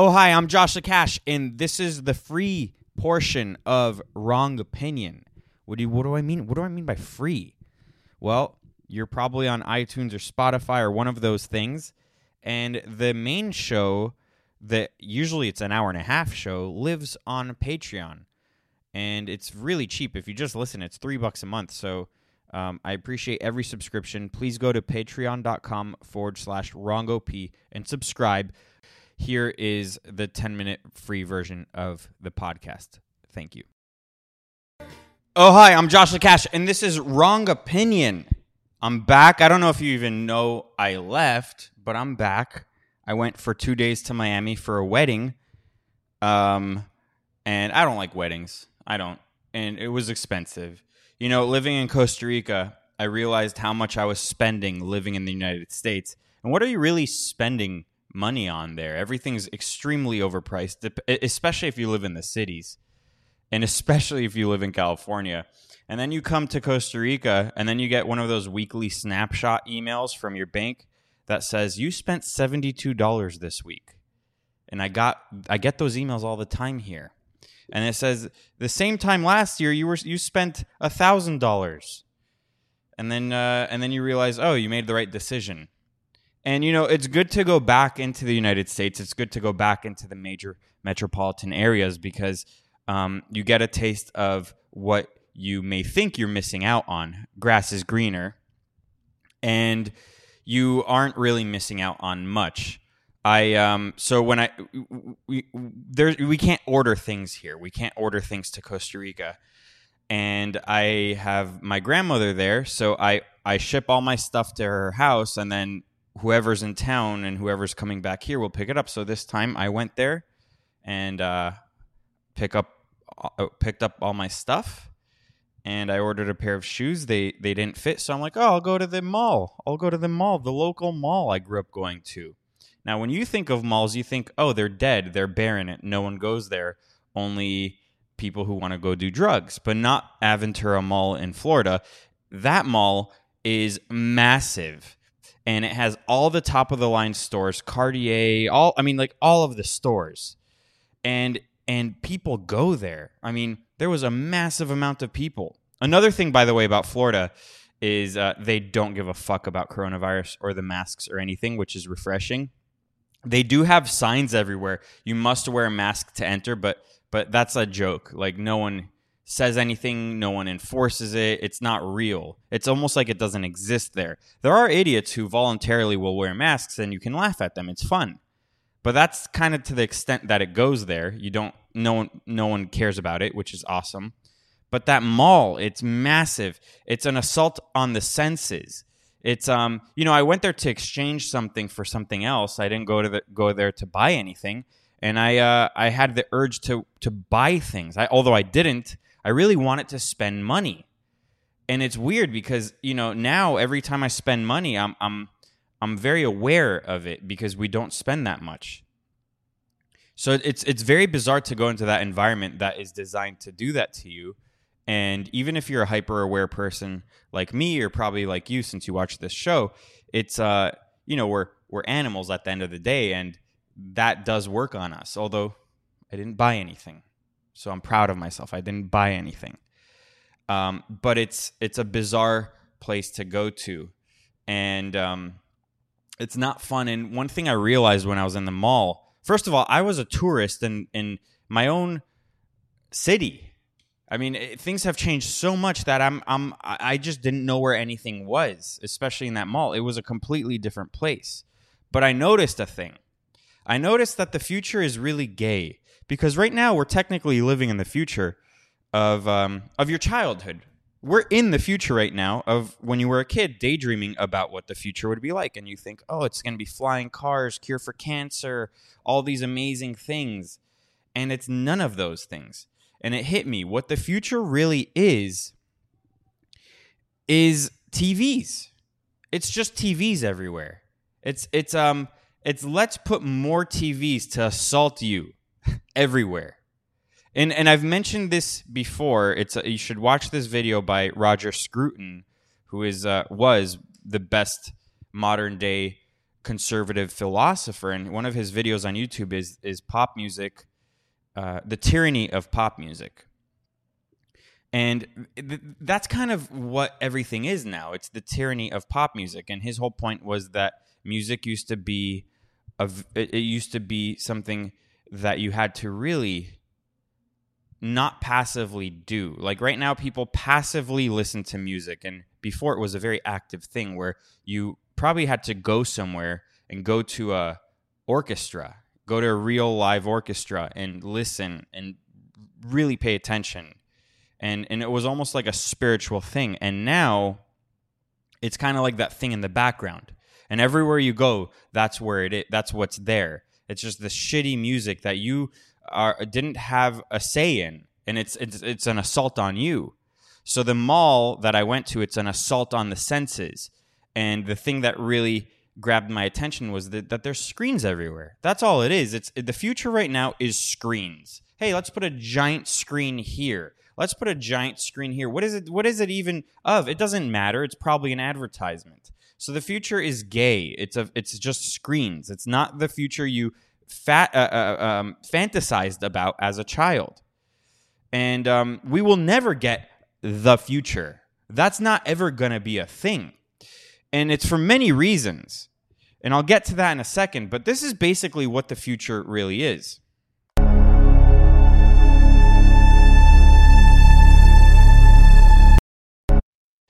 Oh, hi, I'm Joshua Cash, and this is the free portion of Wrong Opinion. What do you, what do I mean? What do I mean by free? Well, you're probably on iTunes or Spotify or one of those things, and the main show that usually it's an hour and a half show lives on Patreon, and it's really cheap. If you just listen, it's three bucks a month. So um, I appreciate every subscription. Please go to patreon.com forward slash wrongop and subscribe. Here is the 10 minute free version of the podcast. Thank you. Oh, hi, I'm Josh Cash, and this is Wrong Opinion. I'm back. I don't know if you even know I left, but I'm back. I went for two days to Miami for a wedding. Um, and I don't like weddings. I don't. And it was expensive. You know, living in Costa Rica, I realized how much I was spending living in the United States. And what are you really spending money on there? Everything's extremely overpriced, especially if you live in the cities and especially if you live in California. And then you come to Costa Rica and then you get one of those weekly snapshot emails from your bank that says you spent $72 this week. And I got I get those emails all the time here. And it says the same time last year you were you spent $1000. And then uh, and then you realize, "Oh, you made the right decision." And you know, it's good to go back into the United States. It's good to go back into the major metropolitan areas because um, you get a taste of what you may think you're missing out on. Grass is greener, and you aren't really missing out on much. I um so when I we there we can't order things here. We can't order things to Costa Rica. And I have my grandmother there, so I I ship all my stuff to her house and then whoever's in town and whoever's coming back here will pick it up. So this time I went there and uh pick up uh, picked up all my stuff and I ordered a pair of shoes. They they didn't fit, so I'm like, "Oh, I'll go to the mall. I'll go to the mall, the local mall I grew up going to." Now, when you think of malls, you think, "Oh, they're dead. They're barren. No one goes there. Only people who want to go do drugs." But not Aventura Mall in Florida. That mall is massive and it has all the top of the line stores, Cartier, all I mean like all of the stores. And and people go there. I mean, there was a massive amount of people. Another thing, by the way, about Florida is uh, they don't give a fuck about coronavirus or the masks or anything, which is refreshing. They do have signs everywhere. You must wear a mask to enter, but but that's a joke. Like no one says anything, no one enforces it. It's not real. It's almost like it doesn't exist there. There are idiots who voluntarily will wear masks and you can laugh at them. It's fun. But that's kind of to the extent that it goes there. You don't no one no one cares about it, which is awesome. But that mall, it's massive. It's an assault on the senses. It's um, you know, I went there to exchange something for something else. I didn't go to the, go there to buy anything, and I uh, I had the urge to to buy things. I although I didn't, I really want it to spend money. And it's weird because, you know, now every time I spend money, I'm I'm I'm very aware of it because we don't spend that much. So it's it's very bizarre to go into that environment that is designed to do that to you. And even if you're a hyper aware person like me or probably like you since you watch this show, it's uh you know, we're we're animals at the end of the day and that does work on us. Although I didn't buy anything. So I'm proud of myself. I didn't buy anything. Um, but it's it's a bizarre place to go to. And um, it's not fun. And one thing I realized when I was in the mall, first of all, I was a tourist in in my own city. I mean, it, things have changed so much that I'm I'm I just didn't know where anything was, especially in that mall. It was a completely different place. But I noticed a thing. I noticed that the future is really gay because right now we're technically living in the future of um, of your childhood, we're in the future right now of when you were a kid daydreaming about what the future would be like and you think oh it's going to be flying cars cure for cancer all these amazing things. And it's none of those things. And it hit me what the future really is is TVs it's just TVs everywhere. It's it's um it's let's put more TVs to assault you everywhere and and I've mentioned this before. It's a, you should watch this video by Roger Scruton, who is uh, was the best modern day conservative philosopher, and one of his videos on YouTube is is pop music, uh, the tyranny of pop music. And th- that's kind of what everything is now. It's the tyranny of pop music. And his whole point was that music used to be, a, it used to be something that you had to really not passively do. Like right now, people passively listen to music, and before it was a very active thing where you probably had to go somewhere and go to a orchestra, go to a real live orchestra and listen and really pay attention. And and it was almost like a spiritual thing. And now it's kind of like that thing in the background. And everywhere you go, that's where it is. That's what's there. It's just the shitty music that you are didn't have a say in, and it's it's it's an assault on you. So the mall that I went to, it's an assault on the senses. And the thing that really grabbed my attention was that, that there's screens everywhere. That's all it is. It's the future right now is screens. Hey, let's put a giant screen here. Let's put a giant screen here. What is it? What is it even of? It doesn't matter. It's probably an advertisement. So the future is gay. It's a. It's just screens. It's not the future you fat, uh, uh, um, fantasized about as a child. And um, we will never get the future. That's not ever going to be a thing. And it's for many reasons. And I'll get to that in a second, but this is basically what the future really is.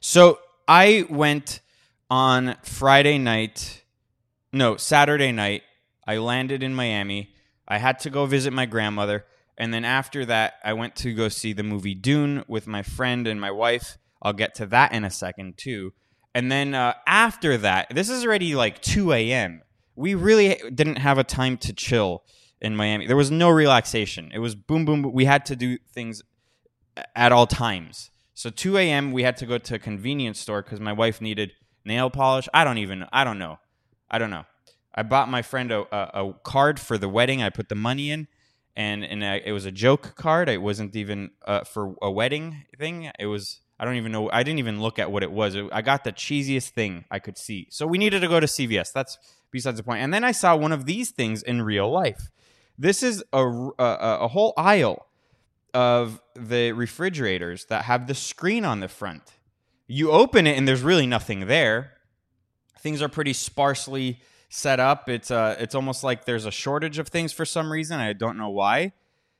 So I went on Friday night, no, Saturday night. I landed in Miami. I had to go visit my grandmother. And then after that, I went to go see the movie Dune with my friend and my wife. I'll get to that in a second too. And then uh, after that, this is already like 2 a.m. We really didn't have a time to chill in Miami. There was no relaxation. It was boom, boom. boom. We had to do things at all times. So 2 a.m. we had to go to a convenience store because my wife needed nail polish. I don't even. I don't know. I don't know. I bought my friend a, a, a card for the wedding. I put the money in and and I, it was a joke card. It wasn't even uh, for a wedding thing. It was I don't even know. I didn't even look at what it was. I got the cheesiest thing I could see. So we needed to go to CVS. That's besides the point. And then I saw one of these things in real life. This is a a, a whole aisle of the refrigerators that have the screen on the front. You open it and there's really nothing there. Things are pretty sparsely set up. It's uh, it's almost like there's a shortage of things for some reason. I don't know why.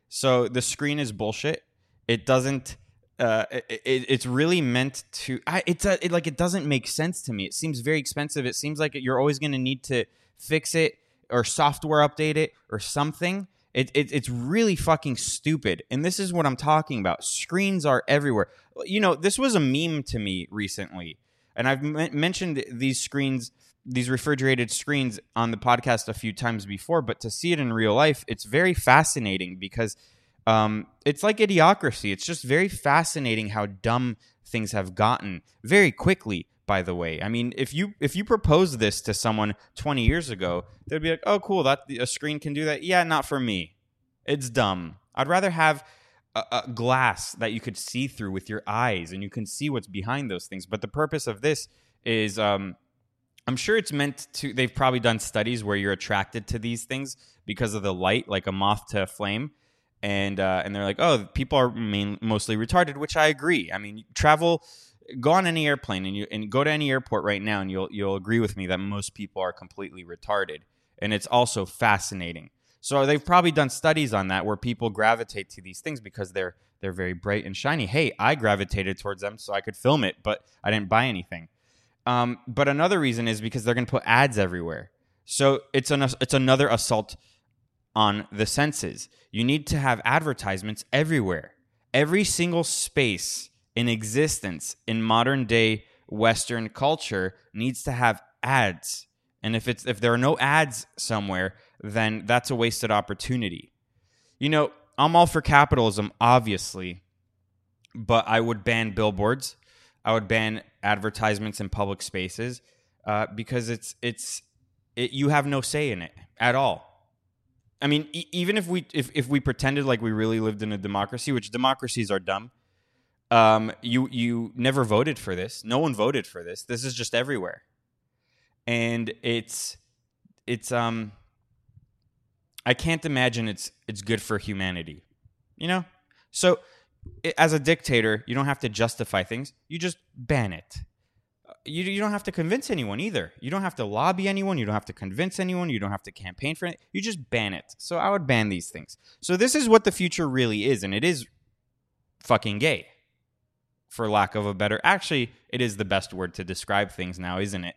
So the screen is bullshit. It doesn't. Uh, it, it, it's really meant to. I, it's a, it, like it doesn't make sense to me. It seems very expensive. It seems like you're always going to need to fix it or software update it or something. It, it, it's really fucking stupid. And this is what I'm talking about. Screens are everywhere. You know, this was a meme to me recently. And I've m- mentioned these screens these refrigerated screens on the podcast a few times before, but to see it in real life, it's very fascinating because um, it's like idiocracy. It's just very fascinating how dumb things have gotten very quickly. By the way, I mean if you if you propose this to someone 20 years ago, they'd be like, "Oh, cool, that a screen can do that." Yeah, not for me. It's dumb. I'd rather have a, a glass that you could see through with your eyes, and you can see what's behind those things. But the purpose of this is um, I'm sure it's meant to. They've probably done studies where you're attracted to these things because of the light, like a moth to a flame, and uh, and they're like, oh, people are main, mostly retarded, which I agree. I mean, travel, go on any airplane and you and go to any airport right now, and you'll you'll agree with me that most people are completely retarded, and it's also fascinating. So they've probably done studies on that where people gravitate to these things because they're they're very bright and shiny. Hey, I gravitated towards them so I could film it, but I didn't buy anything. Um, but another reason is because they're going to put ads everywhere. So it's an it's another assault on the senses. You need to have advertisements everywhere. Every single space in existence in modern day Western culture needs to have ads. And if it's if there are no ads somewhere, then that's a wasted opportunity. You know, I'm all for capitalism, obviously, but I would ban billboards. I would ban advertisements in public spaces uh, because it's it's it, you have no say in it at all. I mean, e- even if we if, if we pretended like we really lived in a democracy, which democracies are dumb, um, you you never voted for this. No one voted for this. This is just everywhere, and it's it's um I can't imagine it's it's good for humanity. You know? So i- as a dictator, you don't have to justify things. You just ban it. You, you don't have to convince anyone either. You don't have to lobby anyone. You don't have to convince anyone. You don't have to campaign for it. You just ban it. So I would ban these things. So this is what the future really is, and it is fucking gay, for lack of a better. Actually, it is the best word to describe things now, isn't it?